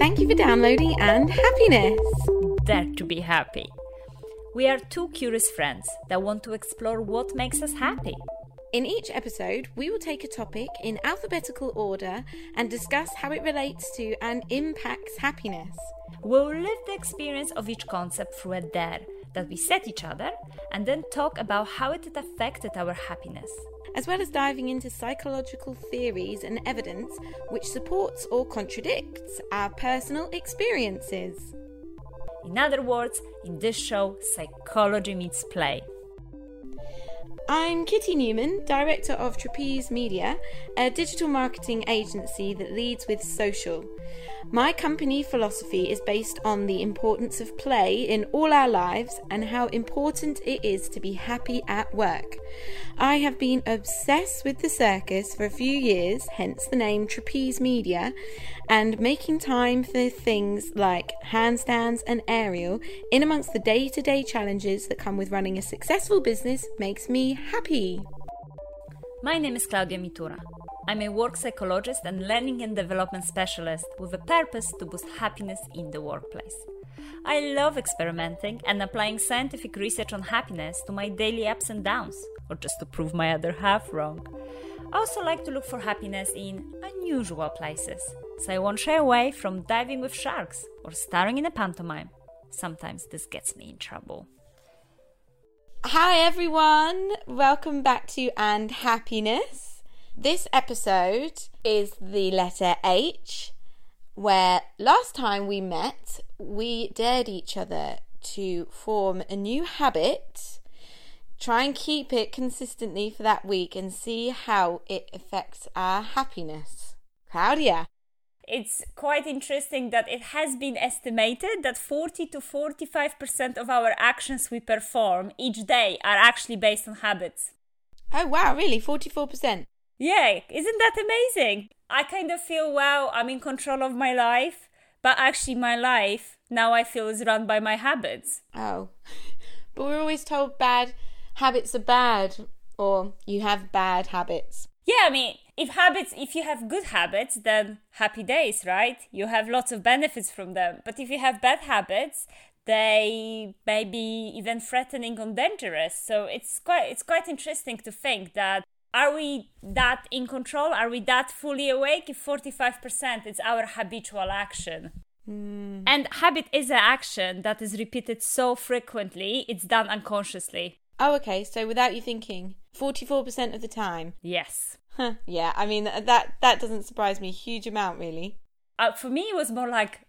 Thank you for downloading and happiness. Dare to be happy. We are two curious friends that want to explore what makes us happy. In each episode, we will take a topic in alphabetical order and discuss how it relates to and impacts happiness. We'll live the experience of each concept through a dare that we set each other and then talk about how it affected our happiness. As well as diving into psychological theories and evidence which supports or contradicts our personal experiences. In other words, in this show, psychology meets play. I'm Kitty Newman, director of Trapeze Media, a digital marketing agency that leads with social. My company philosophy is based on the importance of play in all our lives and how important it is to be happy at work. I have been obsessed with the circus for a few years, hence the name Trapeze Media, and making time for things like handstands and aerial in amongst the day to day challenges that come with running a successful business makes me happy. My name is Klaudia Mitura. I'm a work psychologist and learning and development specialist with a purpose to boost happiness in the workplace. I love experimenting and applying scientific research on happiness to my daily ups and downs, or just to prove my other half wrong. I also like to look for happiness in unusual places, so I won't shy away from diving with sharks or starring in a pantomime. Sometimes this gets me in trouble. Hi everyone, welcome back to And Happiness. This episode is the letter H, where last time we met, we dared each other to form a new habit, try and keep it consistently for that week, and see how it affects our happiness. Klaudia. It's quite interesting that it has been estimated that 40 to 45% of our actions we perform each day are actually based on habits. Oh wow, really? 44%? Yeah, isn't that amazing? I kind of feel, wow, I'm in control of my life, but actually, my life now I feel is run by my habits. Oh. But we're always told bad habits are bad, or you have bad habits. Yeah, I mean, if habits, if you have good habits, then happy days, right? You have lots of benefits from them. But if you have bad habits, they may be even threatening or dangerous. So it's quite, it's quite interesting to think that are we that in control? Are we that fully awake? If 45% is our habitual action. Mm. And habit is an action that is repeated so frequently, it's done unconsciously. Oh, okay. So without you thinking, 44% of the time. Yes. Huh, yeah, I mean that that doesn't surprise me a huge amount, really. Uh, for me, it was more like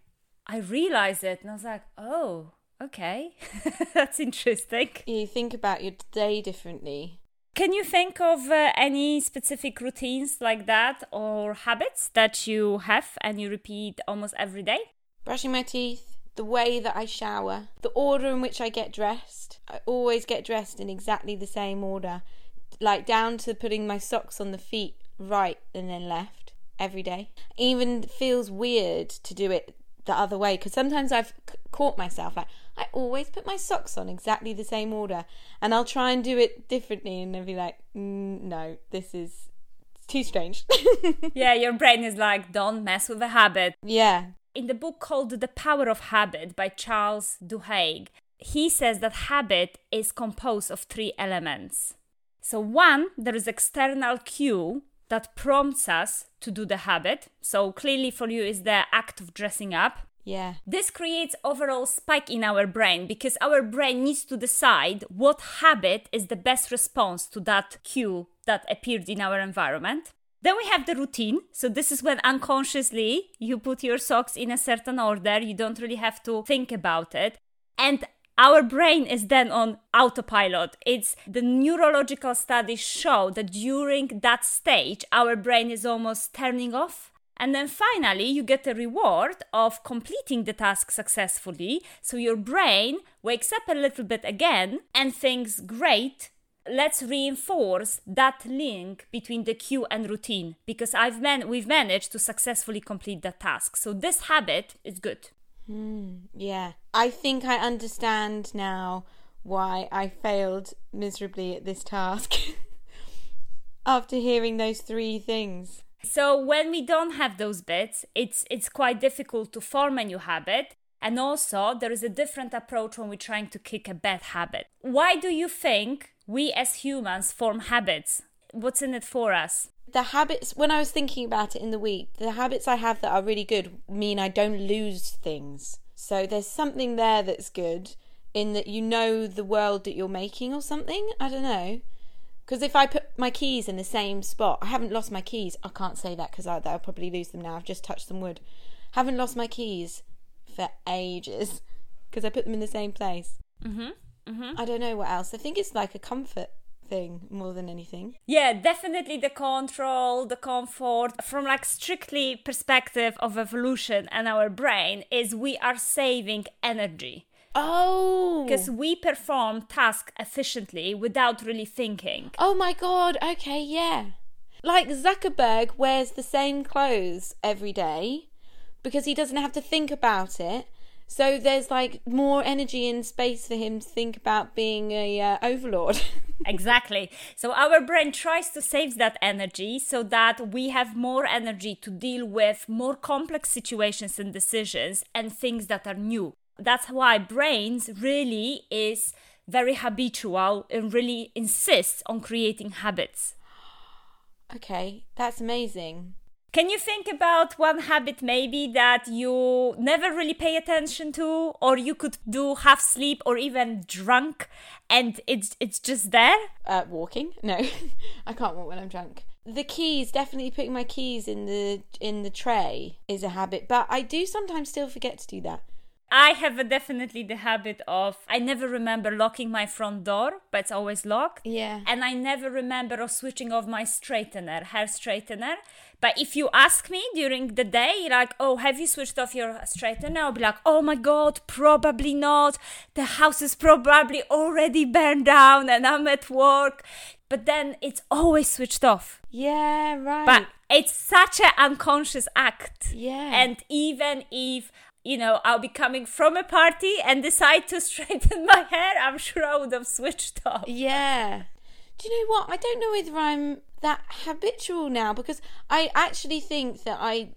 I realized it, and I was like, "Oh, okay, that's interesting." You think about your day differently. Can you think of uh, any specific routines like that or habits that you have and you repeat almost every day? Brushing my teeth, the way that I shower, the order in which I get dressed. I always get dressed in exactly the same order like down to putting my socks on the feet right and then left every day. Even feels weird to do it the other way because sometimes I've caught myself like I always put my socks on exactly the same order and I'll try and do it differently and then be like mm, no this is too strange. yeah, your brain is like don't mess with a habit. Yeah. In the book called The Power of Habit by Charles Duhigg, he says that habit is composed of three elements so, one, there is external cue that prompts us to do the habit. So, clearly for you is the act of dressing up. Yeah. This creates overall spike in our brain because our brain needs to decide what habit is the best response to that cue that appeared in our environment. Then we have the routine. So this is when unconsciously you put your socks in a certain order. You don't really have to think about it. And our brain is then on autopilot. It's the neurological studies show that during that stage, our brain is almost turning off. And then finally, you get a reward of completing the task successfully. So your brain wakes up a little bit again and thinks, great, let's reinforce that link between the cue and routine because I've man- we've managed to successfully complete that task. So this habit is good. Mm, yeah. I think I understand now why I failed miserably at this task after hearing those three things. So when we don't have those bits, it's it's quite difficult to form a new habit. And also, there is a different approach when we're trying to kick a bad habit. Why do you think we as humans form habits? What's in it for us? The habits, when I was thinking about it in the week, the habits I have that are really good mean I don't lose things. So there's something there that's good in that you know the world that you're making or something. I don't know. Because if I put my keys in the same spot, I haven't lost my keys. I can't say that because I'll probably lose them now. I've just touched some wood. Haven't lost my keys for ages because I put them in the same place. Mm-hmm. Mm-hmm. I don't know what else. I think it's like a comfort thing more than anything. Yeah, definitely the control, the comfort from like strictly perspective of evolution and our brain is we are saving energy. Oh, Because we perform tasks efficiently without really thinking. oh my god. Okay, yeah. Like Zuckerberg wears the same clothes every day because he doesn't have to think about it. So there's like more energy and space for him to think about being a uh, overlord. Exactly. So our brain tries to save that energy so that we have more energy to deal with more complex situations and decisions and things that are new. That's why brains really is very habitual and really insists on creating habits. okay, that's amazing. Can you think about one habit maybe that you never really pay attention to or you could do half sleep or even drunk and it's it's just there? Uh, walking? No, I can't walk when I'm drunk. The keys, definitely putting my keys in the in the tray is a habit, but I do sometimes still forget to do that. I have definitely the habit of I never remember locking my front door, but it's always locked. Yeah. And I never remember of switching off my straightener, hair straightener. But if you ask me during the day, like, oh, have you switched off your straightener? I'll be like, oh my god, probably not. The house is probably already burned down and I'm at work. But then it's always switched off. Yeah, right. But it's such an unconscious act. Yeah. And even if you know, I'll be coming from a party and decide to straighten my hair, I'm sure I would have switched off. Yeah. Do you know what? I don't know whether I'm that habitual now because I actually think that I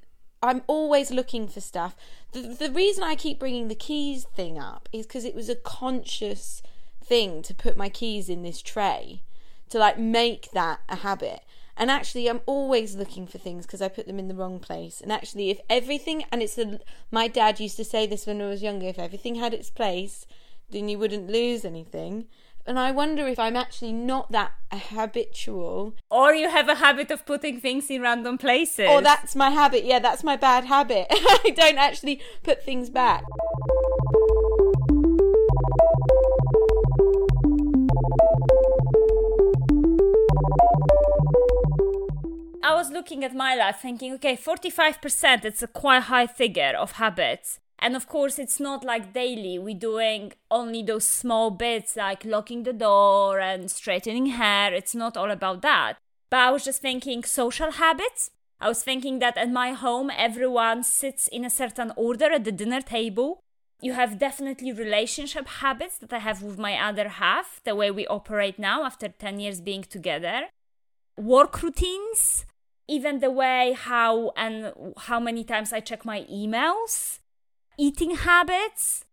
I'm always looking for stuff. The the reason I keep bringing the keys thing up is because it was a conscious thing to put my keys in this tray to like make that a habit. And actually, I'm always looking for things because I put them in the wrong place. And actually, if everything, and it's a, my dad used to say this when I was younger, if everything had its place, then you wouldn't lose anything. And I wonder if I'm actually not that habitual. Or you have a habit of putting things in random places. Or that's my habit. Yeah, that's my bad habit. I don't actually put things back. I was looking at my life thinking, okay, 45%, it's a quite high figure of habits. And of course, it's not like daily. We're doing only those small bits like locking the door and straightening hair. It's not all about that. But I was just thinking social habits. I was thinking that at my home, everyone sits in a certain order at the dinner table. You have definitely relationship habits that I have with my other half, the way we operate now after 10 years being together. Work routines, even the way how and how many times I check my emails, eating habits.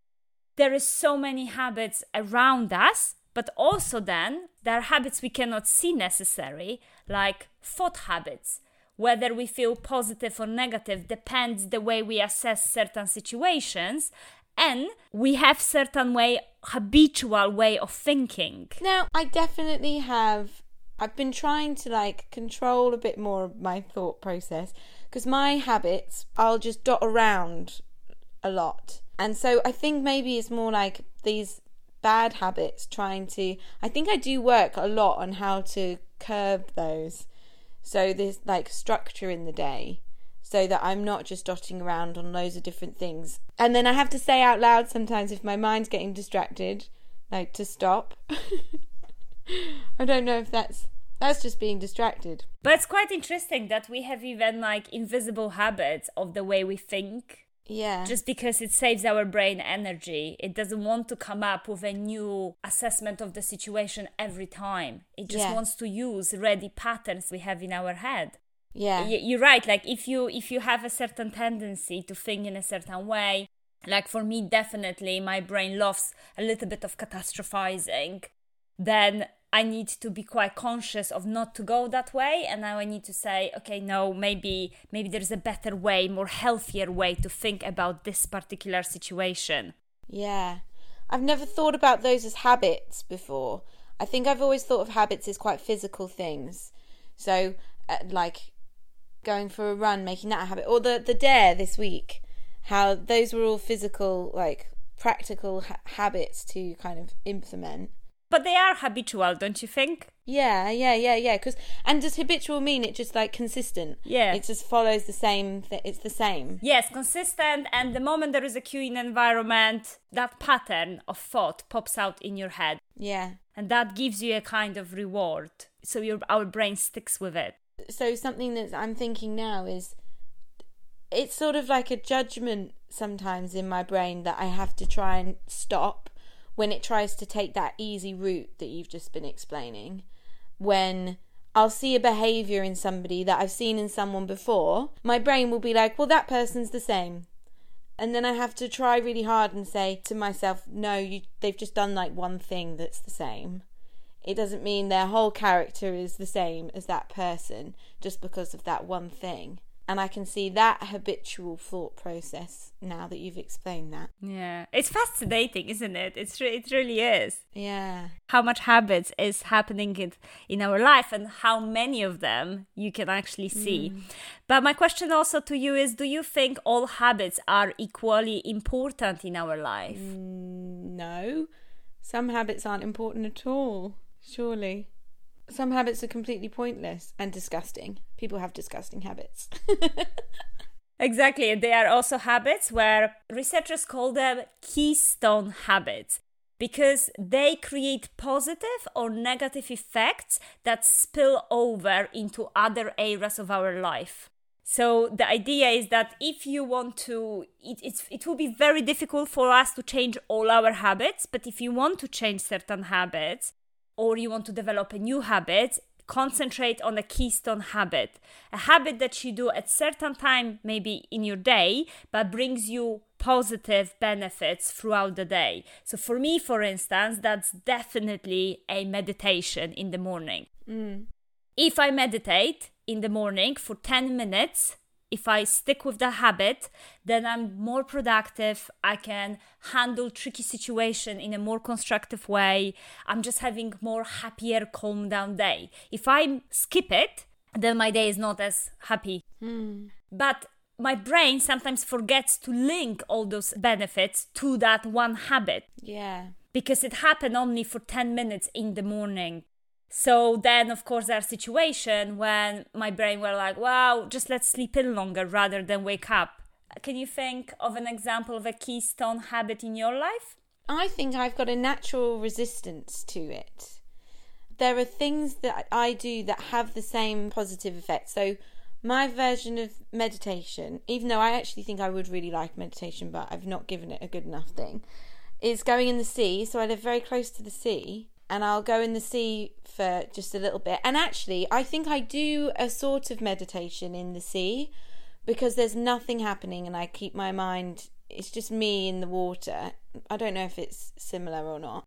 There is so many habits around us, but also then there are habits we cannot see necessary, like thought habits. Whether we feel positive or negative depends the way we assess certain situations, and we have certain way habitual way of thinking. Now, I definitely have. I've been trying to like control a bit more of my thought process because my habits, I'll just dot around a lot. And so I think maybe it's more like these bad habits trying to. I think I do work a lot on how to curb those. So there's like structure in the day so that I'm not just dotting around on loads of different things. And then I have to say out loud sometimes if my mind's getting distracted, like to stop. I don't know if that's that's just being distracted. But it's quite interesting that we have even like invisible habits of the way we think. Yeah. Just because it saves our brain energy, it doesn't want to come up with a new assessment of the situation every time. It just Yeah. wants to use ready patterns we have in our head. Yeah. You're right like if you if you have a certain tendency to think in a certain way like for me definitely my brain loves a little bit of catastrophizing then i need to be quite conscious of not to go that way and now i need to say okay no maybe maybe there's a better way more healthier way to think about this particular situation Yeah. I've never thought about those as habits before. I think I've always thought of habits as quite physical things. So, uh, like going for a run, making that a habit, or the the dare this week, how those were all physical, like practical ha- habits to kind of implement. But they are habitual don't you think Yeah, yeah, yeah, yeah. Because and does habitual mean it just like consistent? Yeah. it just follows the same. Th- it's the same. Yes, consistent. And the moment there is a cue in environment, that pattern of thought pops out in your head, Yeah. and that gives you a kind of reward. So your our brain sticks with it. so something that I'm thinking now is it's sort of like a judgment sometimes in my brain that I have to try and stop when it tries to take that easy route that you've just been explaining. When I'll see a behavior in somebody that I've seen in someone before, my brain will be like, well, that person's the same. And then I have to try really hard and say to myself, no, you, they've just done like one thing that's the same it doesn't mean their whole character is the same as that person just because of that one thing. And I can see that habitual thought process now that you've explained that. Yeah, it's fascinating, isn't it? It's re- it really is. Yeah. How much habits is happening in, in our life and how many of them you can actually see. Mm. But my question also to you is do you think all habits are equally important in our life? Mm, no. Some habits aren't important at all, surely. Some habits are completely pointless and disgusting. People have disgusting habits. Exactly. They are also habits where researchers call them keystone habits because they create positive or negative effects that spill over into other areas of our life. So the idea is that if you want to, it, it's, it will be very difficult for us to change all our habits, but if you want to change certain habits or you want to develop a new habit, concentrate on a keystone habit. A habit that you do at certain time maybe in your day but brings you positive benefits throughout the day. So for me for instance that's definitely a meditation in the morning. Mm. If i meditate in the morning for 10 minutes if I stick with the habit, then I'm more productive. I can handle tricky situation in a more constructive way. I'm just having more happier, calm down day. If I skip it, then my day is not as happy. Hmm. But my brain sometimes forgets to link all those benefits to that one habit yeah. because it happened only for 10 minutes in the morning. So then, of course, there's situation when my brain were like, wow, just let's sleep in longer rather than wake up. Can you think of an example of a keystone habit in your life? I think I've got a natural resistance to it. There are things that I do that have the same positive effect. So, my version of meditation, even though I actually think I would really like meditation, but I've not given it a good enough thing, is going in the sea. So, I live very close to the sea, and I'll go in the sea for just a little bit. And actually, I think I do a sort of meditation in the sea because there's nothing happening and I keep my mind it's just me in the water. I don't know if it's similar or not.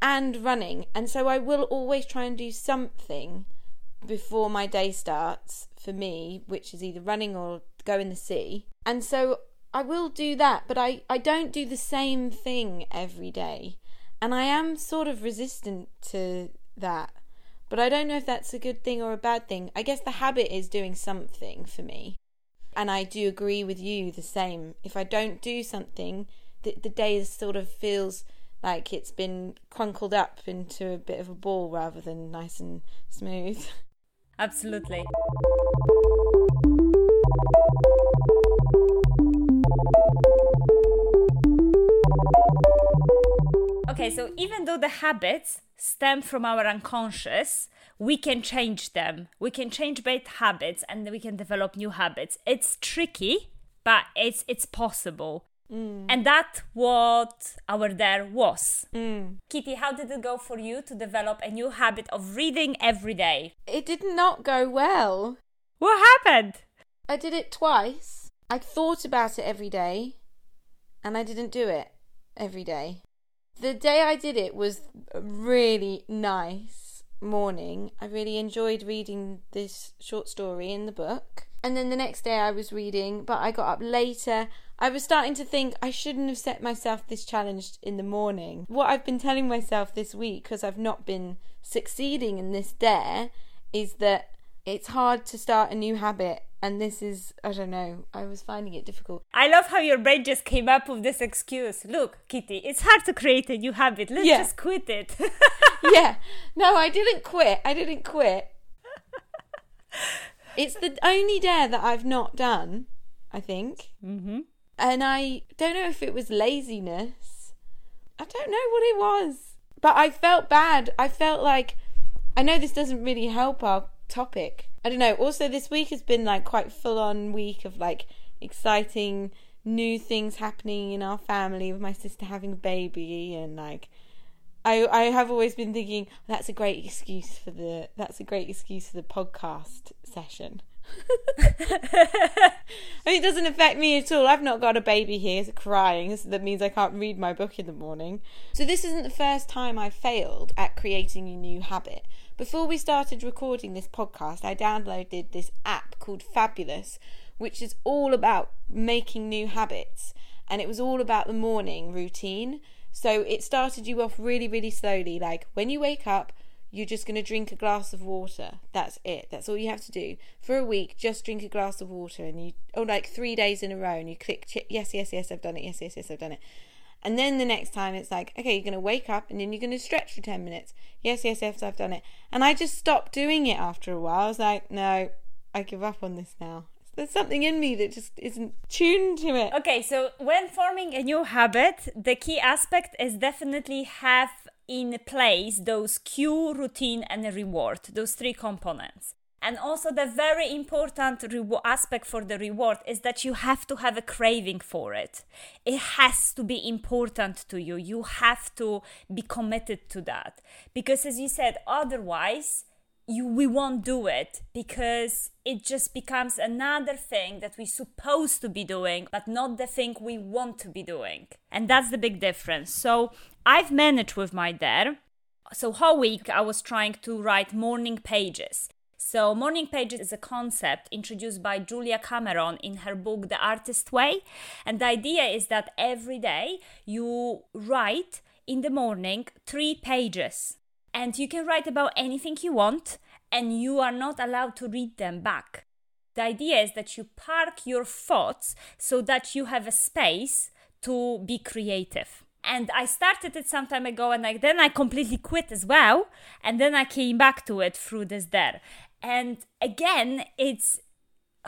And running. And so I will always try and do something before my day starts for me, which is either running or go in the sea. And so I will do that, but I, I don't do the same thing every day. And I am sort of resistant to that. But I don't know if that's a good thing or a bad thing. I guess the habit is doing something for me. And I do agree with you the same. If I don't do something, the, the day sort of feels like it's been crunkled up into a bit of a ball rather than nice and smooth. Absolutely. Okay, so even though the habits stem from our unconscious, we can change them. We can change bad habits and we can develop new habits. It's tricky, but it's it's possible. Mm. And that's what our dare was. Mm. Kitty, how did it go for you to develop a new habit of reading every day? It did not go well. What happened? I did it twice. I thought about it every day and I didn't do it every day. The day I did it was a really nice morning. I really enjoyed reading this short story in the book. And then the next day I was reading, but I got up later. I was starting to think I shouldn't have set myself this challenge in the morning. What I've been telling myself this week, because I've not been succeeding in this dare, is that it's hard to start a new habit and this is i don't know i was finding it difficult. I love how your brain just came up with this excuse. Look kitty it's hard to create a new habit. Let's yeah. just quit it. Yeah. No i didn't quit. I didn't quit. It's the only dare that i've not done i think. Mm-hmm. and i don't know if it was laziness. I don't know what it was. But i felt bad. I felt like i know this doesn't really help our topic. I don't know. Also, this week has been like quite full on week of like exciting new things happening in our family with my sister having a baby and like I I have always been thinking that's a great excuse for the that's a great excuse for the podcast session. I mean, it doesn't affect me at all. I've not got a baby here crying. So that means I can't read my book in the morning. So this isn't the first time I've failed at creating a new habit. Before we started recording this podcast, I downloaded this app called Fabulous, which is all about making new habits. And it was all about the morning routine. So it started you off really, really slowly. Like when you wake up, you're just going to drink a glass of water. That's it. That's all you have to do. For a week, just drink a glass of water. And you, oh, like three days in a row, and you click, yes, yes, yes, I've done it. Yes, yes, yes, I've done it. And then the next time it's like, okay, you're going to wake up and then you're going to stretch for 10 minutes. Yes, yes, yes, I've done it. And I just stopped doing it after a while. I was like, no, I give up on this now. There's something in me that just isn't tuned to it. Okay, so when forming a new habit, the key aspect is definitely have in place those cue, routine, and reward, those three components. And also, the very important re- aspect for the reward is that you have to have a craving for it. It has to be important to you. You have to be committed to that. Because, as you said, otherwise, you, we won't do it because it just becomes another thing that we're supposed to be doing, but not the thing we want to be doing. And that's the big difference. So, I've managed with my dad. So, whole week I was trying to write morning pages. So, morning pages is a concept introduced by Julia Cameron in her book The Artist Way. And the idea is that every day you write in the morning three pages. And you can write about anything you want, and you are not allowed to read them back. The idea is that you park your thoughts so that you have a space to be creative and I started it some time ago and like then I completely quit as well and then I came back to it through this there and again, it's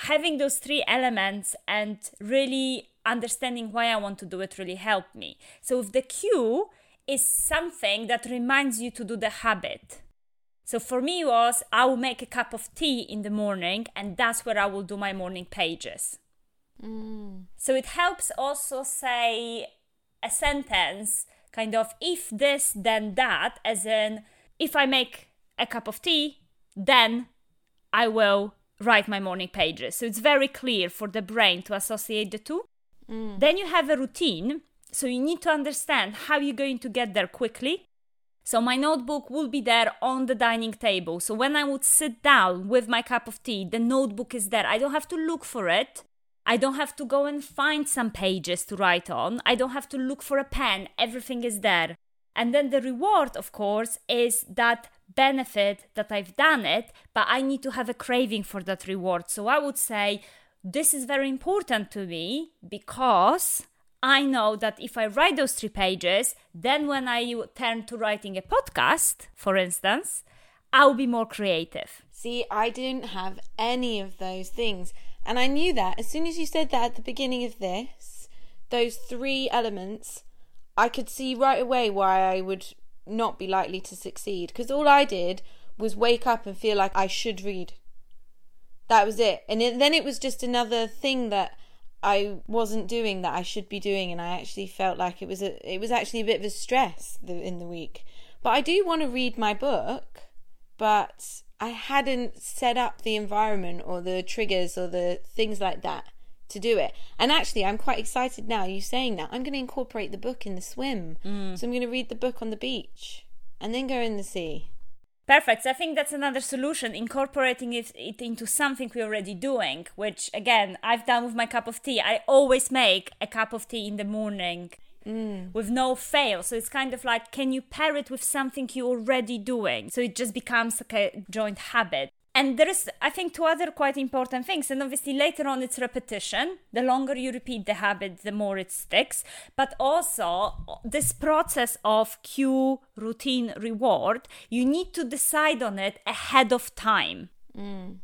having those three elements and really understanding why I want to do it really helped me. So if the cue is something that reminds you to do the habit. So for me was I will make a cup of tea in the morning and that's where I will do my morning pages. Mm. So it helps also say a sentence kind of if this then that as in if I make a cup of tea then I will write my morning pages. So it's very clear for the brain to associate the two. Mm. Then you have a routine. So you need to understand how you're going to get there quickly. So my notebook will be there on the dining table. So when I would sit down with my cup of tea, the notebook is there. I don't have to look for it. I don't have to go and find some pages to write on. I don't have to look for a pen. Everything is there. And then the reward, of course, is that benefit that I've done it, but I need to have a craving for that reward. So I would say this is very important to me because I know that if I write those three pages, then when I turn to writing a podcast, for instance, I'll be more creative. See, I didn't have any of those things. And I knew that as soon as you said that at the beginning of this, those three elements, I could see right away why I would not be likely to succeed because all I did was wake up and feel like I should read. That was it. And it, then it was just another thing that I wasn't doing that I should be doing and I actually felt like it was a it was actually a bit of a stress in the week. But I do want to read my book, but I hadn't set up the environment or the triggers or the things like that to do it. And actually, I'm quite excited now. You saying that I'm going to incorporate the book in the swim. Mm. So I'm going to read the book on the beach and then go in the sea. Perfect. So I think that's another solution, incorporating it, it into something we're already doing, which again, I've done with my cup of tea. I always make a cup of tea in the morning mm. with no fail. So it's kind of like, can you pair it with something you're already doing? So it just becomes like a joint habit. And there is, I think, two other quite important things. And obviously, later on, it's repetition. The longer you repeat the habit, the more it sticks. But also, this process of cue, routine, reward, you need to decide on it ahead of time. Mm.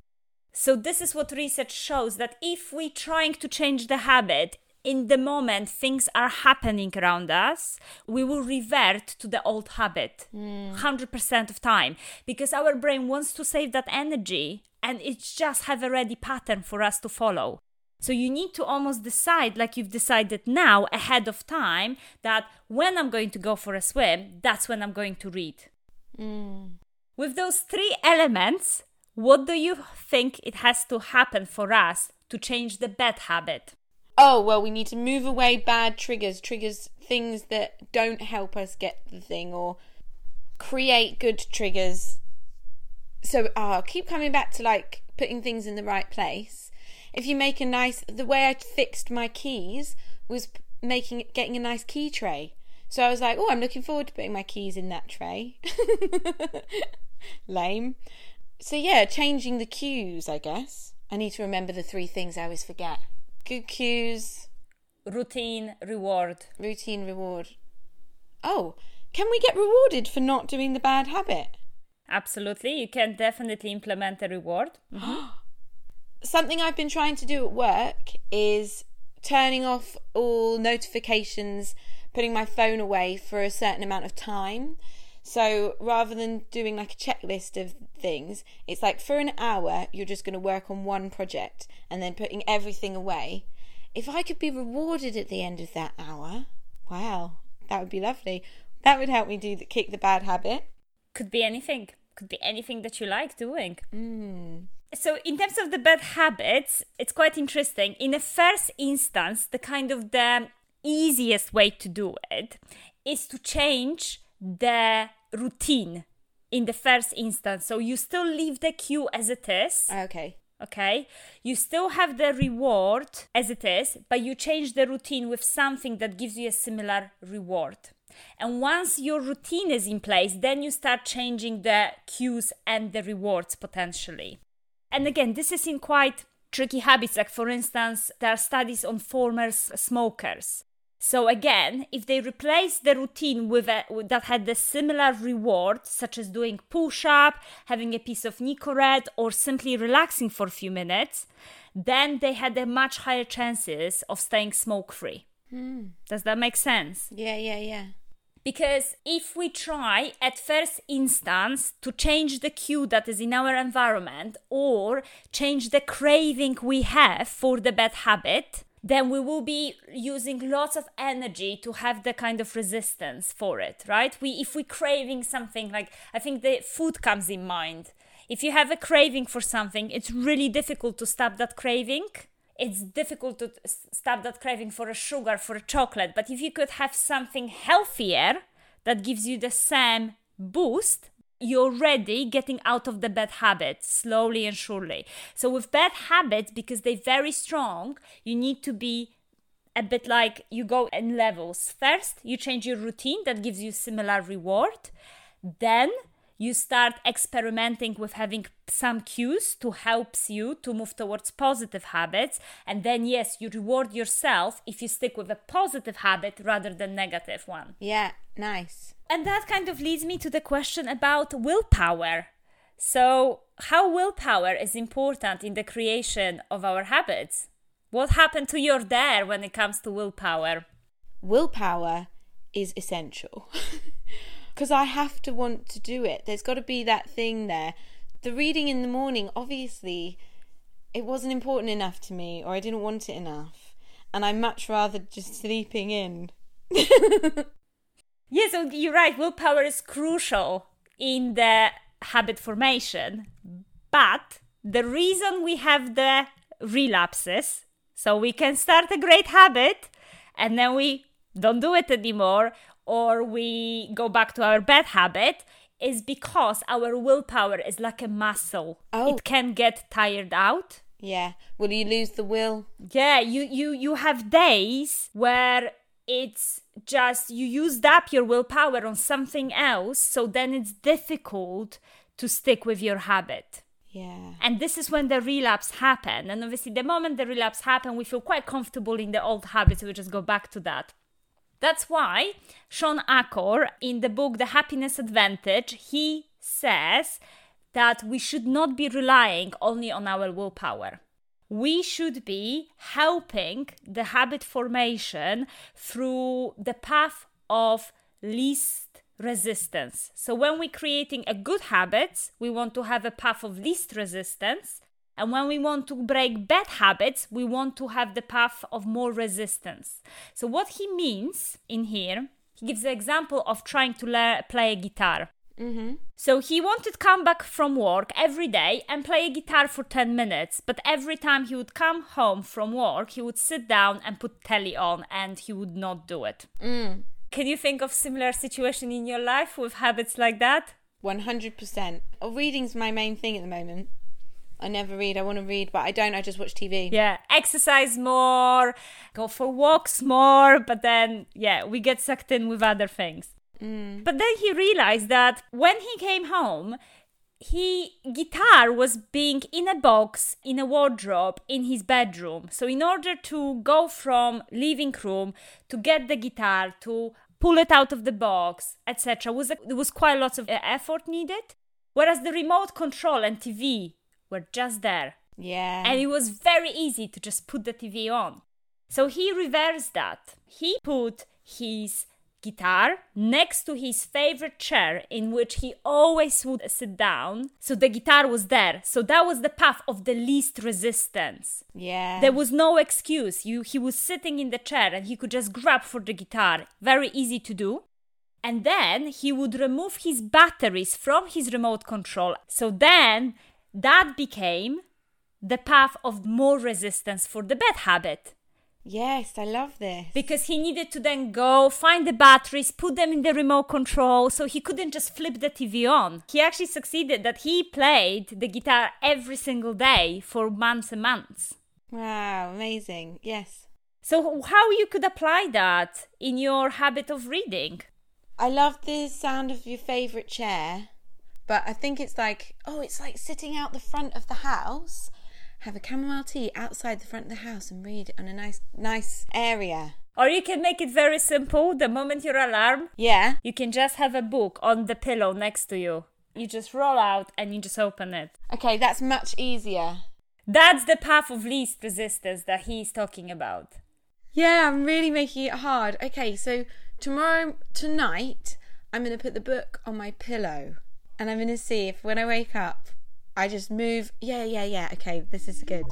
So, this is what research shows that if we're trying to change the habit, in the moment things are happening around us, we will revert to the old habit hmm. 100% of time because our brain wants to save that energy and it just have a ready pattern for us to follow. So you need to almost decide, like you've decided now ahead of time, that when I'm going to go for a swim, that's when I'm going to read. Hmm. With those three elements, what do you think it has to happen for us to change the bad habit? Oh, well, we need to move away bad triggers, triggers, things that don't help us get the thing, or create good triggers. So, ah, keep coming back to like putting things in the right place. If you make a nice, the way I fixed my keys was making getting a nice key tray. So I was like, oh, I'm looking forward to putting my keys in that tray. Lame. So yeah, changing the cues, I guess. I need to remember the three things I always forget. Good cues, Routine, reward. routine, reward. Oh, can we get rewarded for not doing the bad habit? Absolutely. You can definitely implement a reward. Mm-hmm. Something I've been trying to do at work is turning off all notifications, putting my phone away for a certain amount of time. So rather than doing like a checklist of things, it's like for an hour, you're just going to work on one project and then putting everything away. If I could be rewarded at the end of that hour, wow, that would be lovely. That would help me do the, kick the bad habit. Could be anything. Could be anything that you like doing. Mm. So, in terms of the bad habits, it's quite interesting. In the first instance, the kind of the easiest way to do it is to change the routine in the first instance. So, you still leave the cue as it is. Okay. okay you still have the reward as it is but you change the routine with something that gives you a similar reward and once your routine is in place then you start changing the cues and the rewards potentially and again this is in quite tricky habits like for instance there are studies on former smokers so again, if they replace the routine with a that had the similar reward, such as doing push-up, having a piece of Nicorette, or simply relaxing for a few minutes, then they had a much higher chances of staying smoke-free. Hmm. Does that make sense? Yeah, yeah, yeah. Because if we try at first instance to change the cue that is in our environment or change the craving we have for the bad habit, then we will be using lots of energy to have the kind of resistance for it, right? We if we're craving something like I think the food comes in mind. If you have a craving for something, it's really difficult to stop that craving it's difficult to stop that craving for a sugar, for a chocolate. But if you could have something healthier that gives you the same boost, you're already getting out of the bad habits slowly and surely. So with bad habits, because they're very strong, you need to be a bit like you go in levels. First, you change your routine that gives you similar reward. Then you start experimenting with having some cues to helps you to move towards positive habits and then yes you reward yourself if you stick with a positive habit rather than negative one Yeah, nice. And that kind of leads me to the question about willpower so how willpower is important in the creation of our habits what happened to your dare when it comes to willpower willpower is essential because I have to want to do it. There's got to be that thing there. The reading in the morning, obviously, it wasn't important enough to me, or I didn't want it enough, and I'm much rather just sleeping in. Yes, so you're right. Willpower is crucial in the habit formation. But the reason we have the relapses, so we can start a great habit and then we don't do it anymore, or we go back to our bad habit, is because our willpower is like a muscle. Oh. It can get tired out. Yeah. Will you lose the will? Yeah, you you you have days where it's just you used up your willpower on something else, so then it's difficult to stick with your habit. Yeah. And this is when the relapse happen. And obviously the moment the relapse happen, we feel quite comfortable in the old habits, we just go back to that. That's why Shawn Achor in the book The Happiness Advantage, he says that we should not be relying only on our willpower. We should be helping the habit formation through the path of least resistance. So when we're creating a good habit, we want to have a path of least resistance. And when we want to break bad habits, we want to have the path of more resistance. So what he means in here, he gives the example of trying to le- play a guitar. Mm-hmm. So he wanted to come back from work every day and play a guitar for 10 minutes. But every time he would come home from work, he would sit down and put telly on and he would not do it. Mm. Can you think of similar situation in your life with habits like that? 100%. Oh, reading's my main thing at the moment. I never read. I want to read, but I don't. I just watch TV. Yeah, exercise more, go for walks more, but then, yeah, we get sucked in with other things. Mm. But then he realized that when he came home, he guitar was being in a box in a wardrobe in his bedroom. So in order to go from living room to get the guitar to pull it out of the box, etc., was a, there was quite lots of uh, effort needed. Whereas the remote control and TV were just there, Yeah. and it was very easy to just put the TV on. So he reversed that. He put his guitar next to his favorite chair in which he always would sit down. So the guitar was there. So that was the path of the least resistance. yeah. There was no excuse. You he was sitting in the chair and he could just grab for the guitar. Very easy to do. And then he would remove his batteries from his remote control. So then that became the path of more resistance for the bad habit yes, I love this. because he needed to then go find the batteries, put them in the remote control, so he couldn't just flip the TV on. He actually succeeded that he played the guitar every single day for months and months. wow, amazing. Yes. So how you could apply that in your habit of reading? I love the sound of your favorite chair, but I think it's like, oh, it's like sitting out the front of the house, have a chamomile tea outside the front of the house and read on a nice, nice area. Or you can make it very simple. The moment your alarm, Yeah. you can just have a book on the pillow next to you. You just roll out and you just open it. Okay, that's much easier. That's the path of least resistance that he's talking about. Yeah, I'm really making it hard. Okay, so tomorrow, tonight, I'm going to put the book on my pillow and I'm going to see if when I wake up, I just move. Yeah, yeah, yeah. Okay, this is good.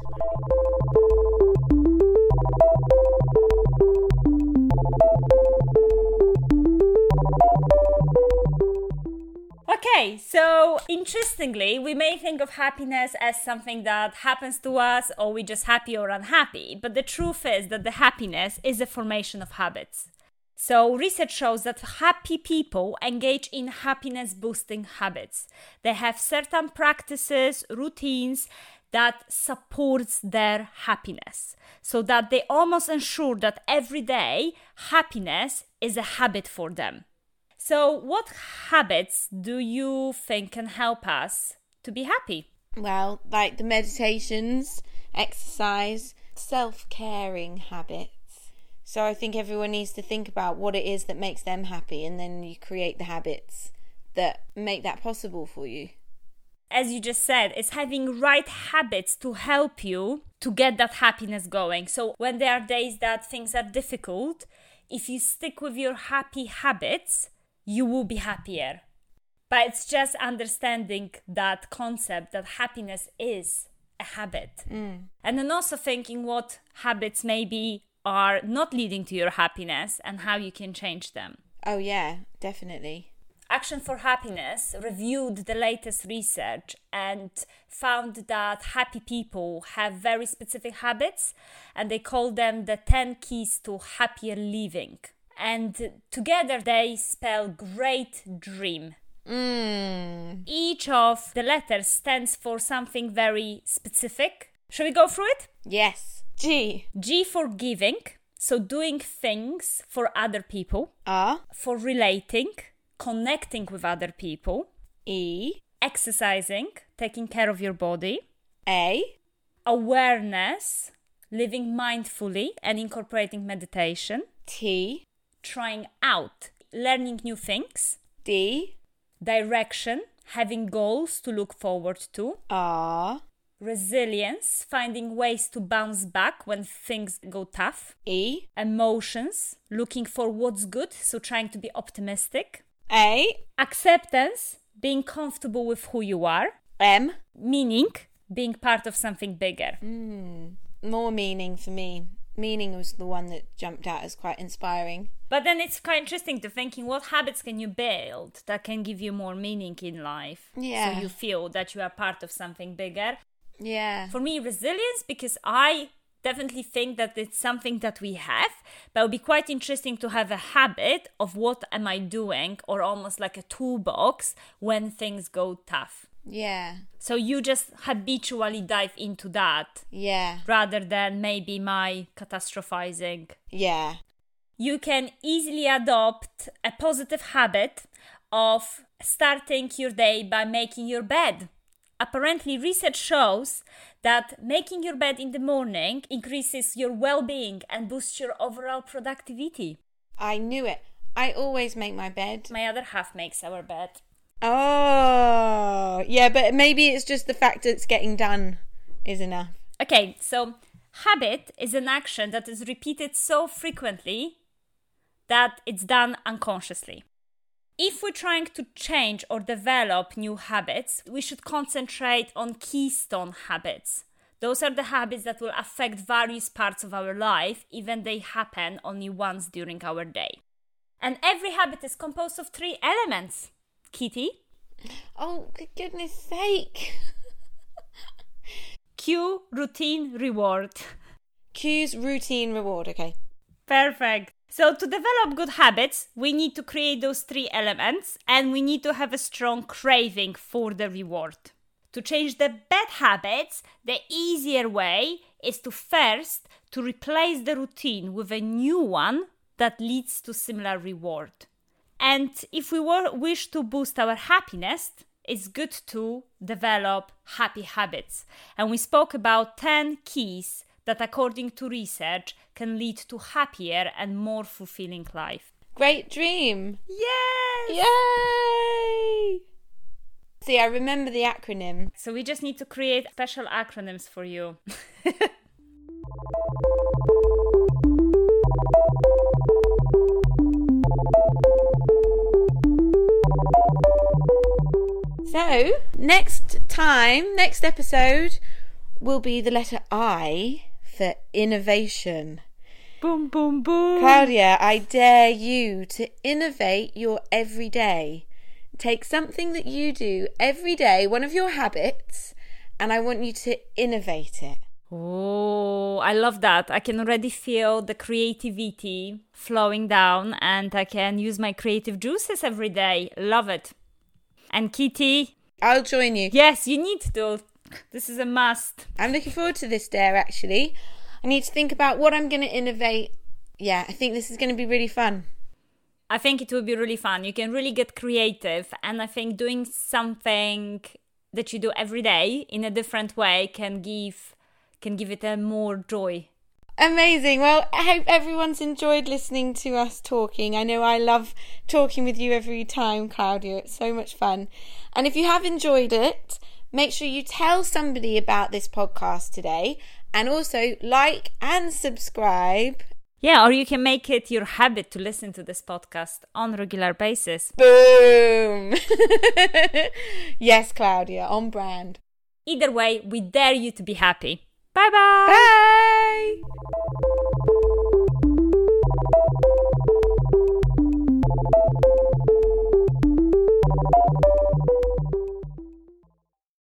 Okay, so interestingly, we may think of happiness as something that happens to us or we're just happy or unhappy, but the truth is that the happiness is a formation of habits. So, research shows that happy people engage in happiness boosting habits. They have certain practices, routines that supports their happiness so that they almost ensure that every day happiness is a habit for them. So, what habits do you think can help us to be happy? Well, like the meditations, exercise, self caring habits. So I think everyone needs to think about what it is that makes them happy and then you create the habits that make that possible for you. As you just said, it's having right habits to help you to get that happiness going. So, when there are days that things are difficult, if you stick with your happy habits, you will be happier. But it's just understanding that concept that happiness is a habit. Mm. And then also thinking what habits maybe are not leading to your happiness and how you can change them. Oh, yeah, definitely. Action for Happiness reviewed the latest research and found that happy people have very specific habits and they call them the 10 keys to happier living. And together they spell great dream. Mm. Each of the letters stands for something very specific. Shall we go through it? Yes. G. G for giving, so doing things for other people, R. for relating, connecting with other people, E. exercising, taking care of your body, A. awareness, living mindfully and incorporating meditation, T. trying out, learning new things, D. direction, having goals to look forward to, R. resilience, finding ways to bounce back when things go tough, E. emotions, looking for what's good, so trying to be optimistic, A. acceptance, being comfortable with who you are, M. meaning, being part of something bigger. Hmm, more meaning for me. Meaning was the one that jumped out as quite inspiring. But then it's quite interesting to thinking what habits can you build that can give you more meaning in life. Yeah. So you feel that you are part of something bigger. Yeah. For me, resilience, because I definitely think that it's something that we have, but it would be quite interesting to have a habit of what am I doing, or almost like a toolbox when things go tough. Yeah. So you just habitually dive into that Yeah. rather than maybe my catastrophizing. Yeah. You can easily adopt a positive habit of starting your day by making your bed. Apparently, research shows that making your bed in the morning increases your well being and boosts your overall productivity. I knew it. I always make my bed. My other half makes our bed. Oh, yeah, but maybe it's just the fact that it's getting done is enough. Okay, so habit is an action that is repeated so frequently that it's done unconsciously. If we're trying to change or develop new habits, we should concentrate on keystone habits. Those are the habits that will affect various parts of our life, even they happen only once during our day. And every habit is composed of three elements. Kitty, Oh, for goodness sake. cue, routine, reward. Cues, routine, reward. Okay. Perfect. So, to develop good habits, we need to create those three elements and we need to have a strong craving for the reward. To change the bad habits, the easier way is to first to replace the routine with a new one that leads to similar reward. And if we wish to boost our happiness, it's good to develop happy habits. And we spoke about 10 keys that, according to research, can lead to happier and more fulfilling life. Great dream. Yes! Yay! See, I remember the acronym. So we just need to create special acronyms for you. So, next time, next episode will be the letter I for innovation. boom, boom, boom. Klaudia, I dare you to innovate your everyday. Take something that you do every day, one of your habits, and I want you to innovate it. Oh, I love that. I can already feel the creativity flowing down and I can use my creative juices every day. Love it. And Kitty, I'll join you. yes, you need to. This is a must. I'm looking forward to this dare actually. I need to think about what I'm going to innovate. Yeah, I think this is going to be really fun. I think it will be really fun. You can really get creative, and I think doing something that you do every day in a different way can give can give it a more joy. Amazing. Well, I hope everyone's enjoyed listening to us talking. I know I love talking with you every time, Klaudia. It's so much fun. And if you have enjoyed it, make sure you tell somebody about this podcast today and also like and subscribe. Yeah, or you can make it your habit to listen to this podcast on regular basis. Boom! yes, Klaudia, on brand. Either way, we dare you to be happy. Bye bye. Bye!